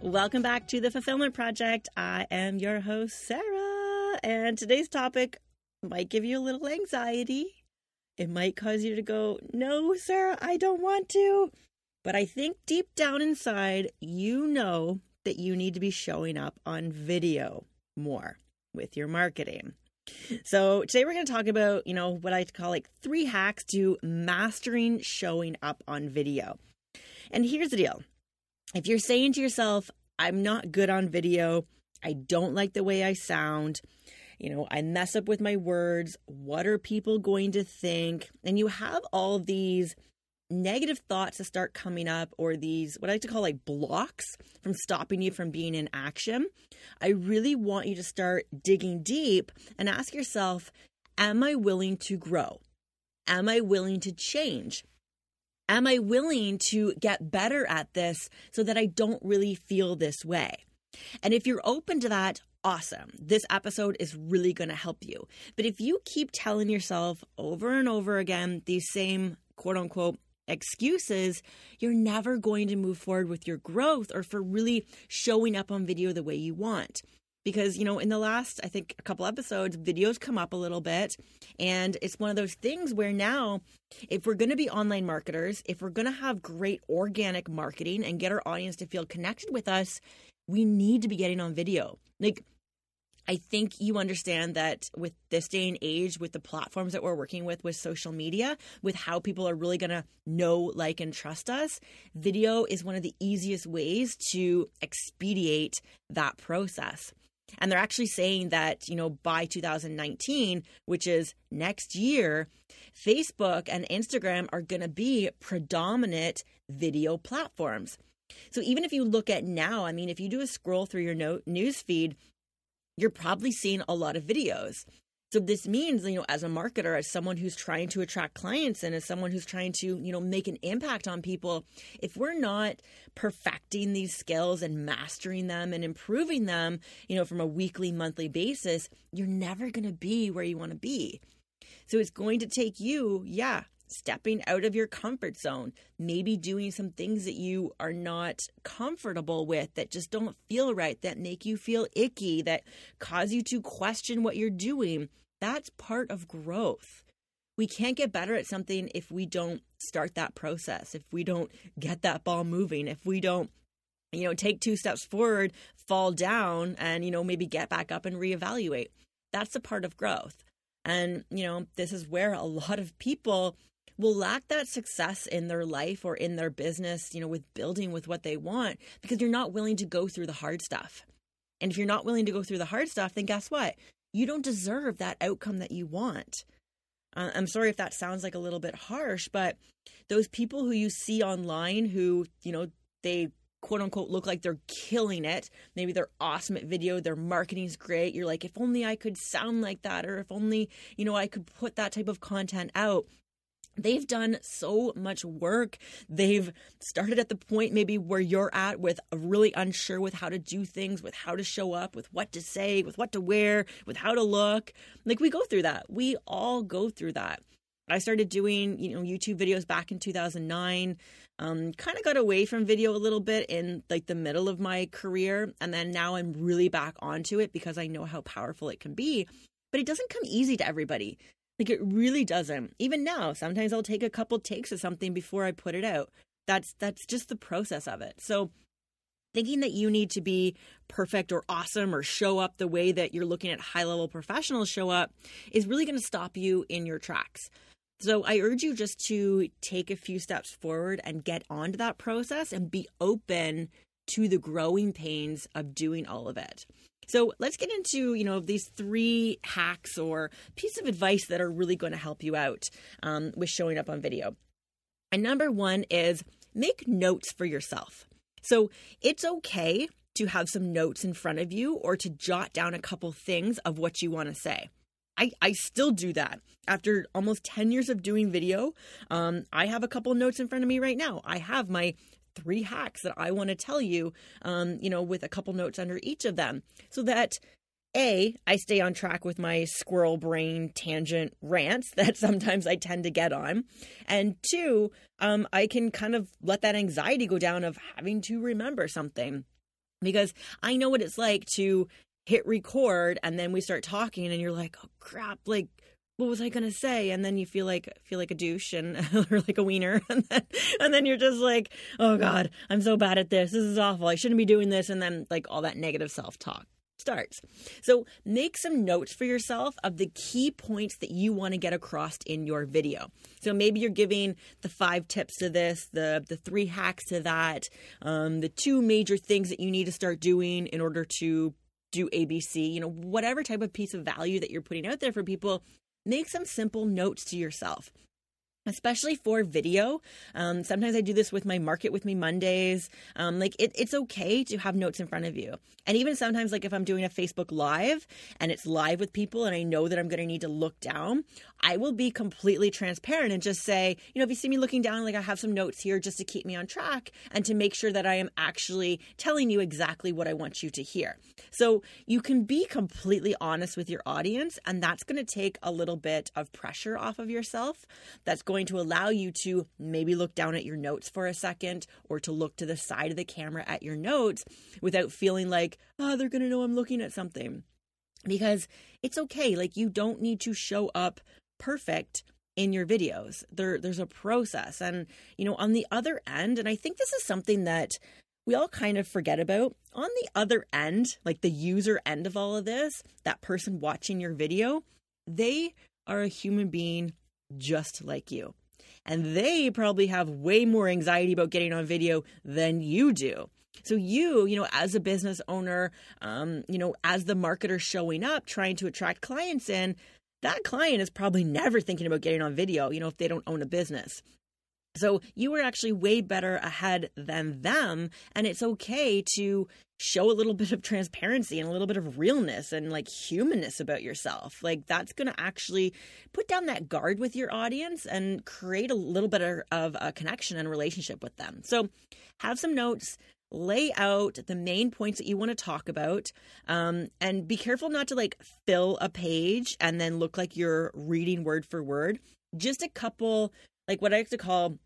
Welcome back to the Fulfillment Project. I am your host, Sarah, and today's topic might give you a little anxiety. It might cause you to go, No, Sarah, I don't want to. But I think deep down inside, you know that you need to be showing up on video more with your marketing. So today we're going to talk about, you know, what I call like three hacks to mastering showing up on video. And here's the deal if you're saying to yourself, I'm not good on video, I don't like the way I sound, you know, I mess up with my words, what are people going to think? And you have all these negative thoughts that start coming up or these what I like to call like blocks from stopping you from being in action. I really want you to start digging deep and ask yourself, am I willing to grow? Am I willing to change? Am I willing to get better at this so that I don't really feel this way? And if you're open to that, awesome. This episode is really going to help you. But if you keep telling yourself over and over again these same quote unquote excuses, you're never going to move forward with your growth or for really showing up on video the way you want because you know in the last i think a couple episodes videos come up a little bit and it's one of those things where now if we're going to be online marketers if we're going to have great organic marketing and get our audience to feel connected with us we need to be getting on video like I think you understand that with this day and age, with the platforms that we're working with, with social media, with how people are really going to know, like, and trust us, video is one of the easiest ways to expedite that process. And they're actually saying that, you know, by 2019, which is next year, Facebook and Instagram are going to be predominant video platforms. So even if you look at now, I mean, if you do a scroll through your no- news feed, you're probably seeing a lot of videos. So this means, you know, as a marketer, as someone who's trying to attract clients and as someone who's trying to, you know, make an impact on people, if we're not perfecting these skills and mastering them and improving them, you know, from a weekly, monthly basis, you're never going to be where you want to be. So it's going to take you, yeah, stepping out of your comfort zone, maybe doing some things that you are not comfortable with, that just don't feel right, that make you feel icky, that cause you to question what you're doing. That's part of growth. We can't get better at something if we don't start that process, if we don't get that ball moving, if we don't you know take two steps forward fall down and you know maybe get back up and reevaluate that's a part of growth and you know this is where a lot of people will lack that success in their life or in their business, you know, with building with what they want because you're not willing to go through the hard stuff. And if you're not willing to go through the hard stuff, then guess what? You don't deserve that outcome that you want. Uh, I'm sorry if that sounds like a little bit harsh, but those people who you see online who, you know, they quote unquote look like they're killing it. Maybe they're awesome at video, their marketing's great. You're like, if only I could sound like that, or if only, you know, I could put that type of content out. They've done so much work. They've started at the point maybe where you're at with really unsure with how to do things, with how to show up, with what to say, with what to wear, with how to look. Like we go through that. We all go through that. I started doing, you know, YouTube videos back in 2009. Um, kind of got away from video a little bit in like the middle of my career, and then now I'm really back onto it because I know how powerful it can be. But it doesn't come easy to everybody. Like it really doesn't. Even now, sometimes I'll take a couple takes of something before I put it out. That's that's just the process of it. So thinking that you need to be perfect or awesome or show up the way that you're looking at high level professionals show up is really going to stop you in your tracks. So I urge you just to take a few steps forward and get onto that process and be open to the growing pains of doing all of it. So let's get into, you know, these three hacks or piece of advice that are really going to help you out um, with showing up on video. And number one is make notes for yourself. So it's okay to have some notes in front of you or to jot down a couple things of what you want to say. I, I still do that after almost 10 years of doing video. Um, I have a couple notes in front of me right now. I have my three hacks that I want to tell you, um, you know, with a couple notes under each of them so that a, I stay on track with my squirrel brain tangent rants that sometimes I tend to get on. And two, um, I can kind of let that anxiety go down of having to remember something because I know what it's like to hit record and then we start talking and you're like, oh crap, like what was I gonna say? And then you feel like feel like a douche and or like a wiener, and then and then you're just like, oh god, I'm so bad at this. This is awful. I shouldn't be doing this. And then like all that negative self talk starts. So make some notes for yourself of the key points that you want to get across in your video. So maybe you're giving the five tips to this, the the three hacks to that, um, the two major things that you need to start doing in order to do ABC. You know, whatever type of piece of value that you're putting out there for people. Make some simple notes to yourself especially for video. Um, sometimes I do this with my Market with Me Mondays. Um, like it, it's okay to have notes in front of you. And even sometimes, like if I'm doing a Facebook Live and it's live with people and I know that I'm going to need to look down, I will be completely transparent and just say, you know, if you see me looking down, like I have some notes here just to keep me on track and to make sure that I am actually telling you exactly what I want you to hear. So you can be completely honest with your audience, and that's going to take a little bit of pressure off of yourself. That's going to allow you to maybe look down at your notes for a second or to look to the side of the camera at your notes without feeling like, oh, they're going to know I'm looking at something. Because it's okay. Like, you don't need to show up perfect in your videos. There there's a process and you know on the other end and I think this is something that we all kind of forget about. On the other end, like the user end of all of this, that person watching your video, they are a human being just like you. And they probably have way more anxiety about getting on video than you do. So you, you know, as a business owner, um, you know, as the marketer showing up, trying to attract clients in, that client is probably never thinking about getting on video, you know, if they don't own a business. So you were actually way better ahead than them. And it's okay to show a little bit of transparency and a little bit of realness and like humanness about yourself. Like that's going to actually put down that guard with your audience and create a little bit of a connection and relationship with them. So have some notes, lay out the main points that you want to talk about um, and be careful not to like fill a page and then look like you're reading word for word just a couple like what i like to call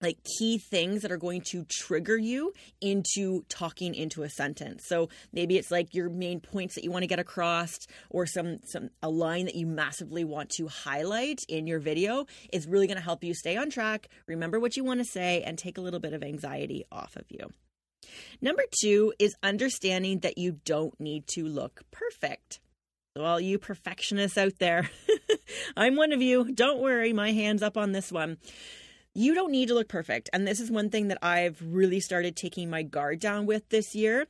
like key things that are going to trigger you into talking into a sentence. So maybe it's like your main points that you want to get across or some some a line that you massively want to highlight in your video is really going to help you stay on track, remember what you want to say and take a little bit of anxiety off of you. Number 2 is understanding that you don't need to look perfect. So all you perfectionists out there, I'm one of you. Don't worry, my hands up on this one you don't need to look perfect. And this is one thing that I've really started taking my guard down with this year.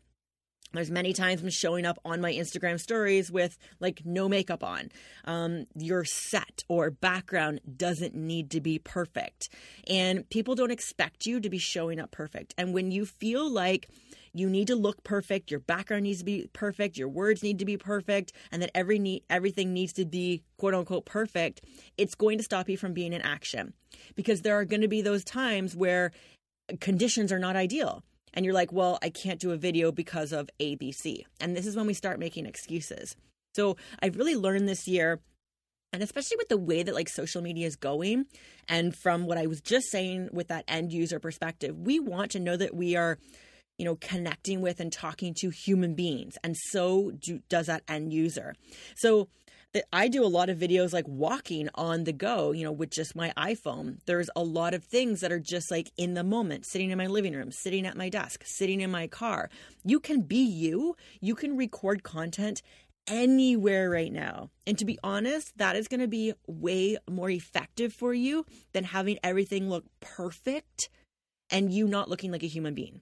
There's many times I'm showing up on my Instagram stories with like no makeup on. Um, your set or background doesn't need to be perfect. And people don't expect you to be showing up perfect. And when you feel like you need to look perfect, your background needs to be perfect, your words need to be perfect, and that every need, everything needs to be quote unquote perfect, it's going to stop you from being in action. Because there are going to be those times where conditions are not ideal. And you're like, well, I can't do a video because of ABC. And this is when we start making excuses. So I've really learned this year and especially with the way that like social media is going and from what i was just saying with that end user perspective we want to know that we are you know, connecting with and talking to human beings. And so do, does that end user. So I do a lot of videos like walking on the go, you know, with just my iPhone. There's a lot of things that are just like in the moment, sitting in my living room, sitting at my desk, sitting in my car. You can be you. You can record content anywhere right now. And to be honest, that is going to be way more effective for you than having everything look perfect and you not looking like a human being.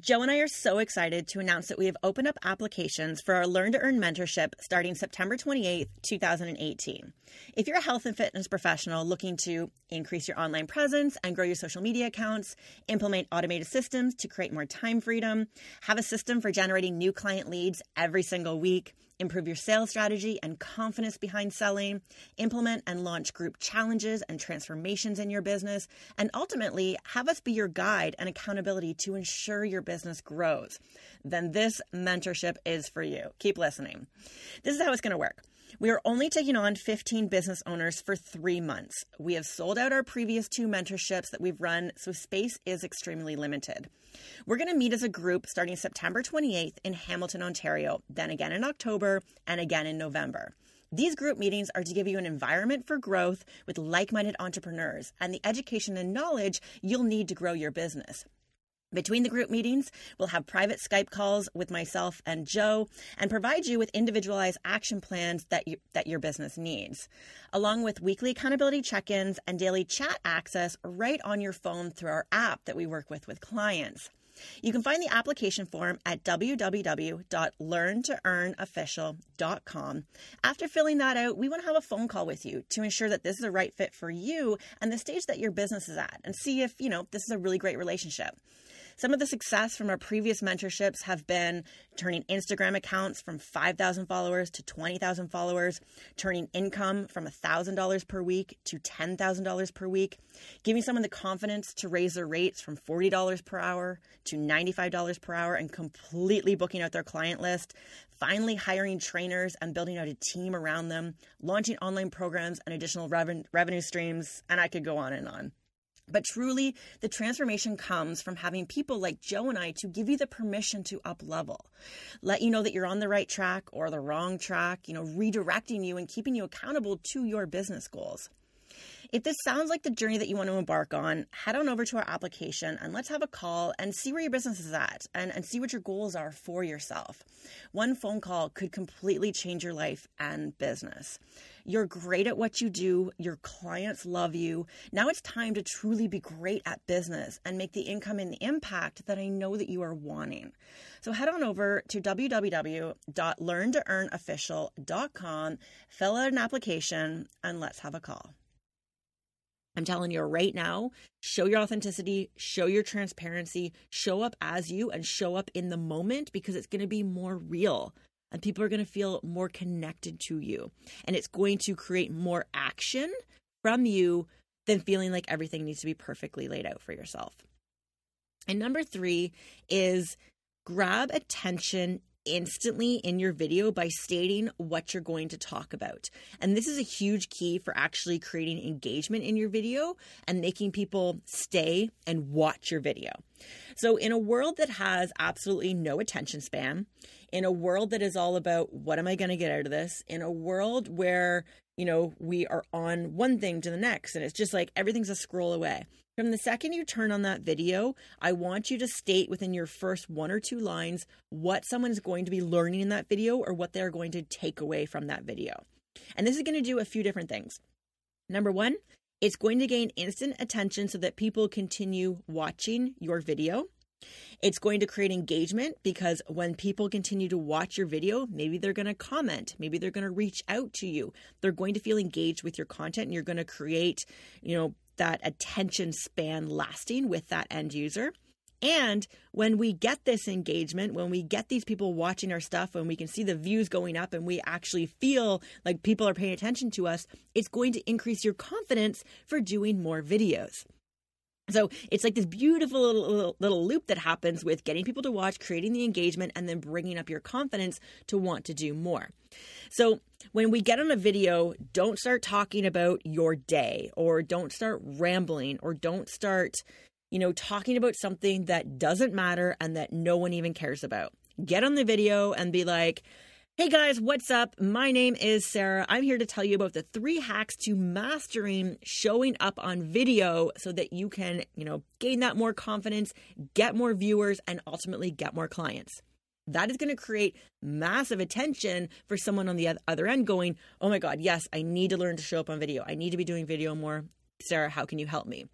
Joe and I are so excited to announce that we have opened up applications for our Learn to Earn mentorship starting September 28th, 2018. If you're a health and fitness professional looking to increase your online presence and grow your social media accounts, implement automated systems to create more time freedom, have a system for generating new client leads every single week, improve your sales strategy and confidence behind selling, implement and launch group challenges and transformations in your business, and ultimately have us be your guide and accountability to ensure your business grows, then this mentorship is for you. Keep listening. This is how it's going to work. We are only taking on 15 business owners for three months. We have sold out our previous two mentorships that we've run, so space is extremely limited. We're going to meet as a group starting September 28th in Hamilton, Ontario, then again in October, and again in November. These group meetings are to give you an environment for growth with like minded entrepreneurs and the education and knowledge you'll need to grow your business. Between the group meetings, we'll have private Skype calls with myself and Joe and provide you with individualized action plans that, you, that your business needs, along with weekly accountability check ins and daily chat access right on your phone through our app that we work with with clients. You can find the application form at www.learntoearnofficial.com. After filling that out, we want to have a phone call with you to ensure that this is the right fit for you and the stage that your business is at and see if, you know, this is a really great relationship. Some of the success from our previous mentorships have been turning Instagram accounts from 5,000 followers to 20,000 followers, turning income from $1,000 per week to $10,000 per week, giving someone the confidence to raise their rates from $40 per hour to $95 per hour and completely booking out their client list, finally hiring trainers and building out a team around them, launching online programs and additional revenue streams, and I could go on and on. But truly, the transformation comes from having people like Joe and I to give you the permission to up level, let you know that you're on the right track or the wrong track, you know, redirecting you and keeping you accountable to your business goals. If this sounds like the journey that you want to embark on, head on over to our application and let's have a call and see where your business is at and, and see what your goals are for yourself. One phone call could completely change your life and business. You're great at what you do, your clients love you. Now it's time to truly be great at business and make the income and the impact that I know that you are wanting. So head on over to www.learntoearnofficial.com, fill out an application, and let's have a call. I'm telling you right now, show your authenticity, show your transparency, show up as you, and show up in the moment because it's going to be more real and people are going to feel more connected to you. And it's going to create more action from you than feeling like everything needs to be perfectly laid out for yourself. And number three is grab attention instantly in your video by stating what you're going to talk about. And this is a huge key for actually creating engagement in your video and making people stay and watch your video. So, in a world that has absolutely no attention span, in a world that is all about what am I going to get out of this, in a world where, you know, we are on one thing to the next and it's just like everything's a scroll away. From the second you turn on that video, I want you to state within your first one or two lines what someone is going to be learning in that video or what they're going to take away from that video. And this is going to do a few different things. Number one, it's going to gain instant attention so that people continue watching your video. It's going to create engagement because when people continue to watch your video, maybe they're going to comment, maybe they're going to reach out to you. They're going to feel engaged with your content and you're going to create, you know, that attention span lasting with that end user. And when we get this engagement, when we get these people watching our stuff, when we can see the views going up and we actually feel like people are paying attention to us, it's going to increase your confidence for doing more videos. So it's like this beautiful little, little, little, loop that happens with getting people to watch, creating the engagement, and then bringing up your confidence to want to do more. So when we get on a video, don't start talking about your day or don't start rambling or don't start, you know, talking about something that doesn't matter and that no one even cares about. Get on the video and be like, Hey guys, what's up? My name is Sarah. I'm here to tell you about the three hacks to mastering showing up on video so that you can, you know, gain that more confidence, get more viewers, and ultimately get more clients. That is going to create massive attention for someone on the other end going, Oh my God, yes, I need to learn to show up on video. I need to be doing video more. Sarah, how can you help me?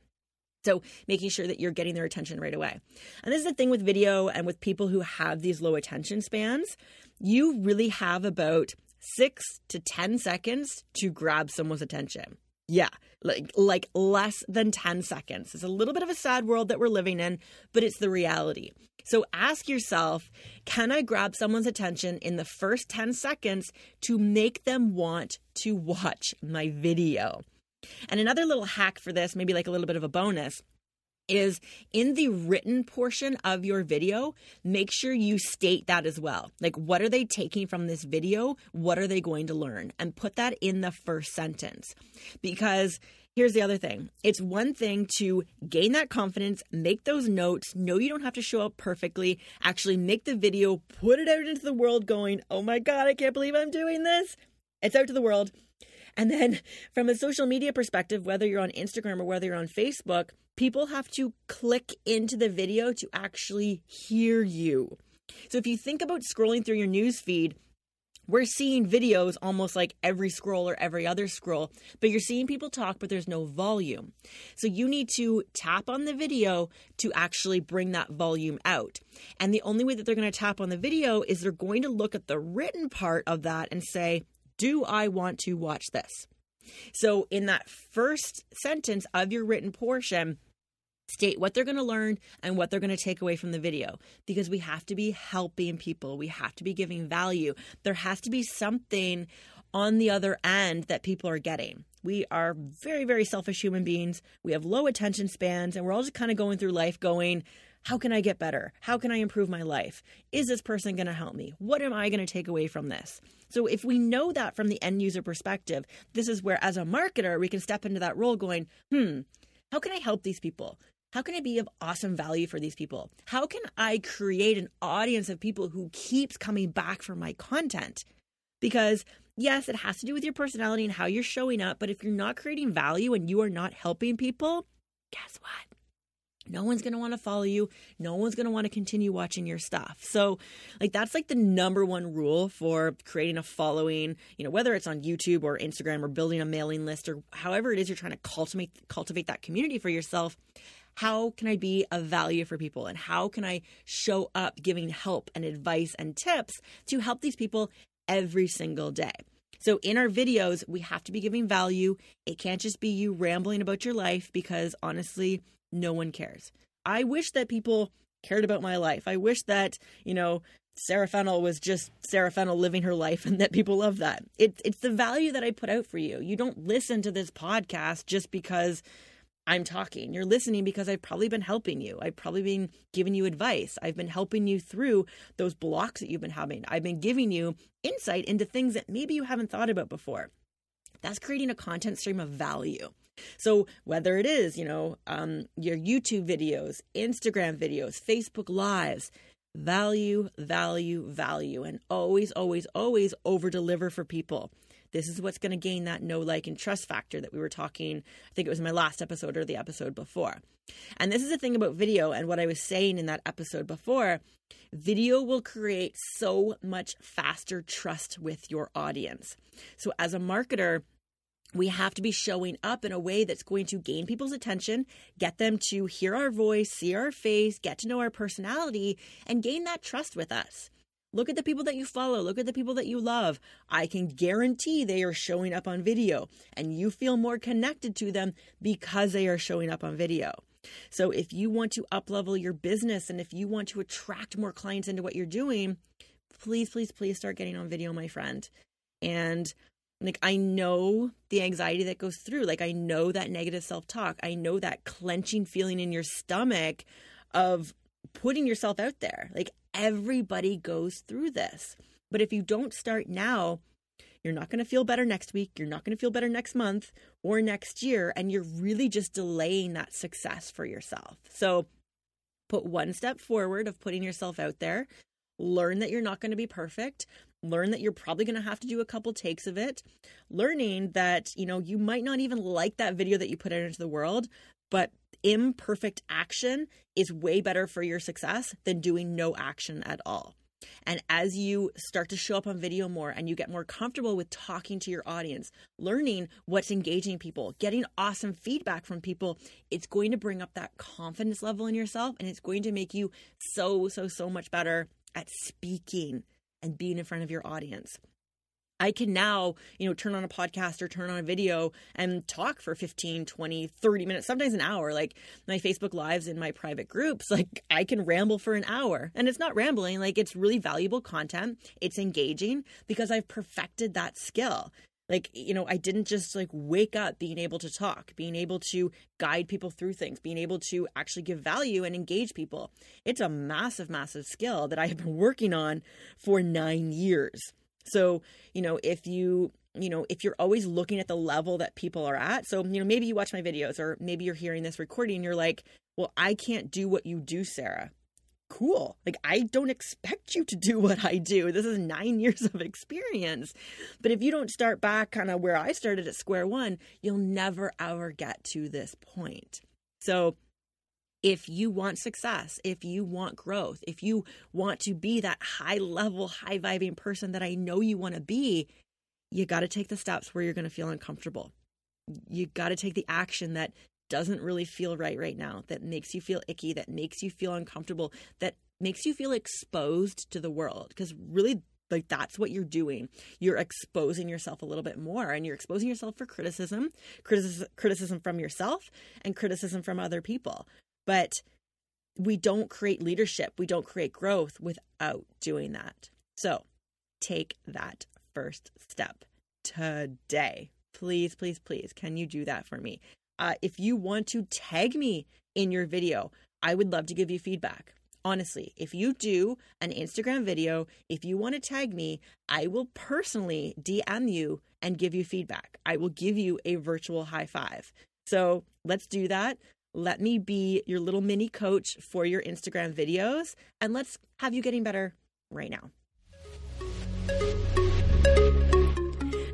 So, making sure that you're getting their attention right away. And this is the thing with video and with people who have these low attention spans. You really have about six to 10 seconds to grab someone's attention. Yeah, like like less than 10 seconds. It's a little bit of a sad world that we're living in, but it's the reality. So ask yourself, can I grab someone's attention in the first 10 seconds to make them want to watch my video? And another little hack for this, maybe like a little bit of a bonus, is in the written portion of your video, make sure you state that as well. Like, what are they taking from this video? What are they going to learn? And put that in the first sentence. Because here's the other thing it's one thing to gain that confidence, make those notes, know you don't have to show up perfectly, actually make the video, put it out into the world going, oh my God, I can't believe I'm doing this. It's out to the world. And then from a social media perspective, whether you're on Instagram or whether you're on Facebook, people have to click into the video to actually hear you. So if you think about scrolling through your news feed, we're seeing videos almost like every scroll or every other scroll, but you're seeing people talk, but there's no volume. So you need to tap on the video to actually bring that volume out. And the only way that they're going to tap on the video is they're going to look at the written part of that and say, Do I want to watch this? So, in that first sentence of your written portion, state what they're going to learn and what they're going to take away from the video because we have to be helping people. We have to be giving value. There has to be something on the other end that people are getting. We are very, very selfish human beings. We have low attention spans, and we're all just kind of going through life going, How can I get better? How can I improve my life? Is this person going to help me? What am I going to take away from this? So, if we know that from the end user perspective, this is where, as a marketer, we can step into that role going, Hmm, how can I help these people? How can I be of awesome value for these people? How can I create an audience of people who keeps coming back for my content? Because yes, it has to do with your personality and how you're showing up, but if you're not creating value and you are not helping people, guess what? No one's going to want to follow you. No one's going to want to continue watching your stuff. So, like, that's like the number one rule for creating a following, you know, whether it's on YouTube or Instagram or building a mailing list or however it is you're trying to cultivate, cultivate that community for yourself how can I be of value for people and how can I show up giving help and advice and tips to help these people every single day. So, in our videos, we have to be giving value. It can't just be you rambling about your life because honestly, no one cares. I wish that people cared about my life. I wish that, you know, Sarah Fennell was just Sarah Fennell living her life and that people love that. It, it's the value that I put out for you. You don't listen to this podcast just because I'm talking. You're listening because I've probably been helping you. I've probably been giving you advice. I've been helping you through those blocks that you've been having. I've been giving you insight into things that maybe you haven't thought about before. That's creating a content stream of value. So whether it is, you know, um, your YouTube videos, Instagram videos, Facebook lives, value, value, value, and always, always, always over deliver for people. This is what's going to gain that know, like, and trust factor that we were talking. I think it was my last episode or the episode before. And this is the thing about video and what I was saying in that episode before. Video will create so much faster trust with your audience. So, as a marketer, we have to be showing up in a way that's going to gain people's attention, get them to hear our voice, see our face, get to know our personality, and gain that trust with us. Look at the people that you follow. Look at the people that you love. I can guarantee they are showing up on video and you feel more connected to them because they are showing up on video. So if you want to uplevel your business and if you want to attract more clients into what you're doing, please, please, please start getting on video, my friend. And like I know the anxiety that goes through. Like I know that negative self-talk. I know that clenching feeling in your stomach of putting yourself out there. Like everybody goes through this. But if you don't start now, you're not going to feel better next week. You're not going to feel better next month or next year. And you're really just delaying that success for yourself. So put one step forward of putting yourself out there. Learn that you're not going to be perfect. Learn that you're probably going to have to do a couple takes of it. Learning that, you know, you might not even like that video that you put out into the world, but imperfect action is way better for your success than doing no action at all. And as you start to show up on video more and you get more comfortable with talking to your audience, learning what's engaging people, getting awesome feedback from people, it's going to bring up that confidence level in yourself and it's going to make you so, so, so much better at speaking and being in front of your audience. I can now, you know, turn on a podcast or turn on a video and talk for 15, 20, 30 minutes, sometimes an hour. Like my Facebook lives in my private groups, like I can ramble for an hour. And it's not rambling, like it's really valuable content. It's engaging because I've perfected that skill. Like, you know, I didn't just like wake up being able to talk, being able to guide people through things, being able to actually give value and engage people. It's a massive, massive skill that I have been working on for nine years. So, you know, if you you know, if you're always looking at the level that people are at. So, you know, maybe you watch my videos or maybe you're hearing this recording you're like, well, I can't do what you do, Sarah. Cool. Like, I don't expect you to do what I do. This is nine years of experience. But if you don't start back kind of where I started at square one, you'll never ever get to this point. So, if you want success, if you want growth, if you want to be that high level, high vibing person that I know you want to be, you got to take the steps where you're going to feel uncomfortable. You got to take the action that doesn't really feel right right now, that makes you feel icky, that makes you feel uncomfortable, that makes you feel exposed to the world. Because really, like that's what you're doing. You're exposing yourself a little bit more and you're exposing yourself for criticism, criticism, criticism from yourself and criticism from other people. But we don't create leadership, we don't create growth without doing that. So take that first step today. Please, please, please, can you do that for me? Uh, if you want to tag me in your video, I would love to give you feedback. Honestly, if you do an Instagram video, if you want to tag me, I will personally DM you and give you feedback. I will give you a virtual high five. So let's do that. Let me be your little mini coach for your Instagram videos, and let's have you getting better right now.